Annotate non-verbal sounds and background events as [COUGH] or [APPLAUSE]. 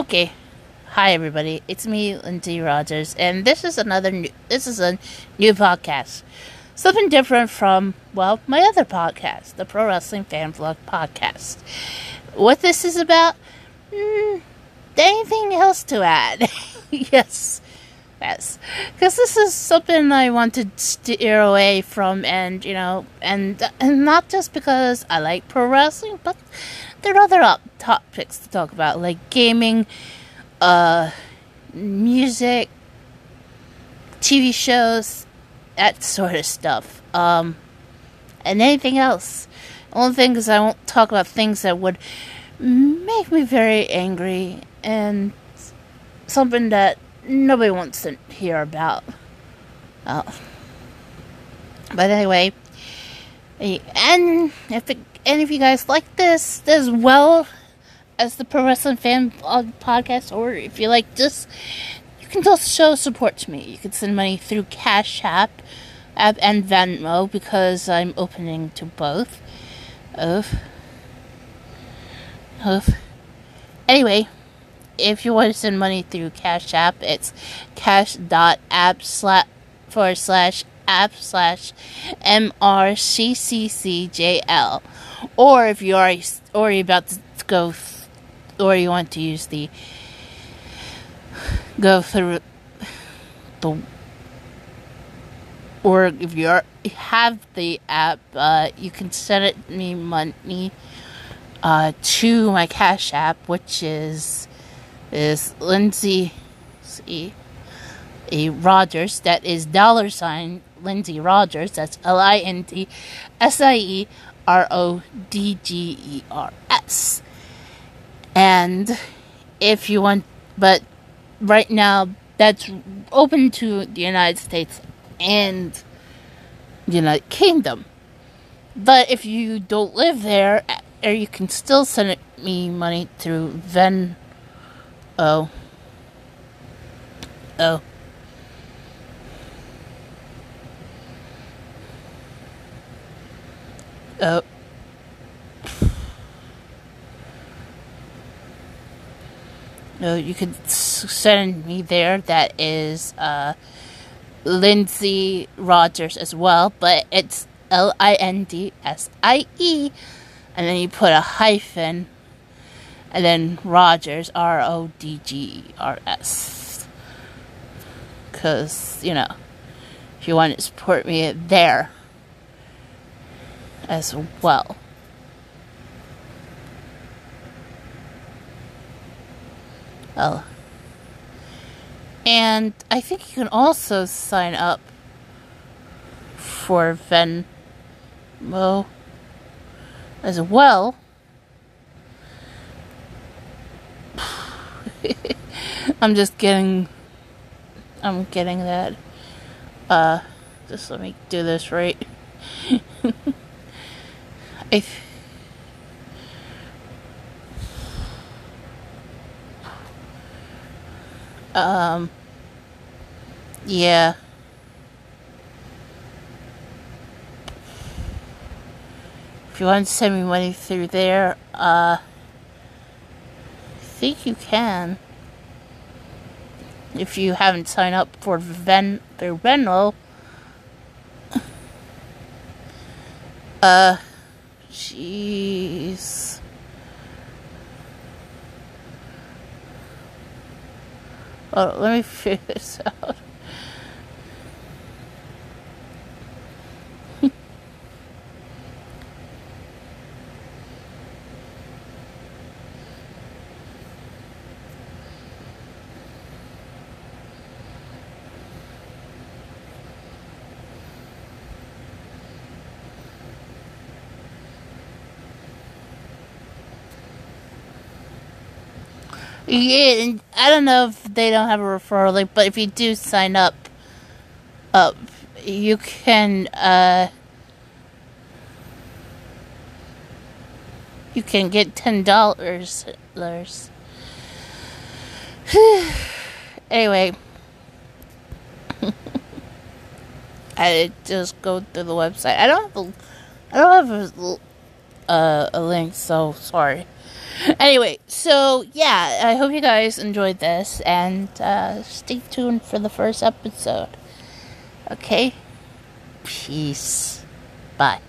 Okay, hi everybody. It's me, Lindsie Rodgers, and this is another. New, this is a new podcast, something different from well my other podcast, the Pro Wrestling Fan Vlog podcast. What this is about? Mm, anything else to add? [LAUGHS] yes, yes, because this is something I want to steer away from, and you know, and and not just because I like pro wrestling, but there are other up topics to talk about, like gaming, uh, music, TV shows, that sort of stuff, um, and anything else. Only thing is, I won't talk about things that would make me very angry and something that nobody wants to hear about. Oh. But anyway, and if it, any of you guys like this as well as the Pro Wrestling Fan Podcast, or if you like this, you can also show support to me. You can send money through Cash App, App and Venmo because I'm opening to both. Of. Of. Anyway, if you want to send money through Cash App, it's cash.app forward slash app slash mrcccjl. Or if you are already about to go, th- or you want to use the go through the or if you are, have the app, uh, you can send it me money uh, to my Cash App, which is is Lindsie see a Rodgers. That is dollar sign Lindsie Rodgers. That's L I N D S I E R O D G E R S. And if you want, but right now that's open to the United States and the United Kingdom. But if you don't live there, or you can still send me money through Venmo. Oh. Oh. Oh. No, you could send me there. That is uh, Lindsie Rodgers as well, but it's L I N D S I E, and then you put a hyphen, and then Rodgers R O D G E R S. Because, you know, if you want to support me there as well. Oh. And I think you can also sign up for Venmo as well. [LAUGHS] I'm just getting I'm getting that. Uh just let me do this right. [LAUGHS] I Um, yeah. If you want to send me money through there, uh, think you can. If you haven't signed up for Ven through Venmo, [LAUGHS] uh, jeez. Oh, let me figure this out. Yeah, I don't know if they don't have a referral link, but if you do sign up, up, you can uh, you can get ten dollars. [SIGHS] anyway, [LAUGHS] I just go to the website. I don't have a, I don't have a, uh, a link, so sorry. Anyway, so yeah, I hope you guys enjoyed this and uh, stay tuned for the first episode. Okay? Peace. Bye.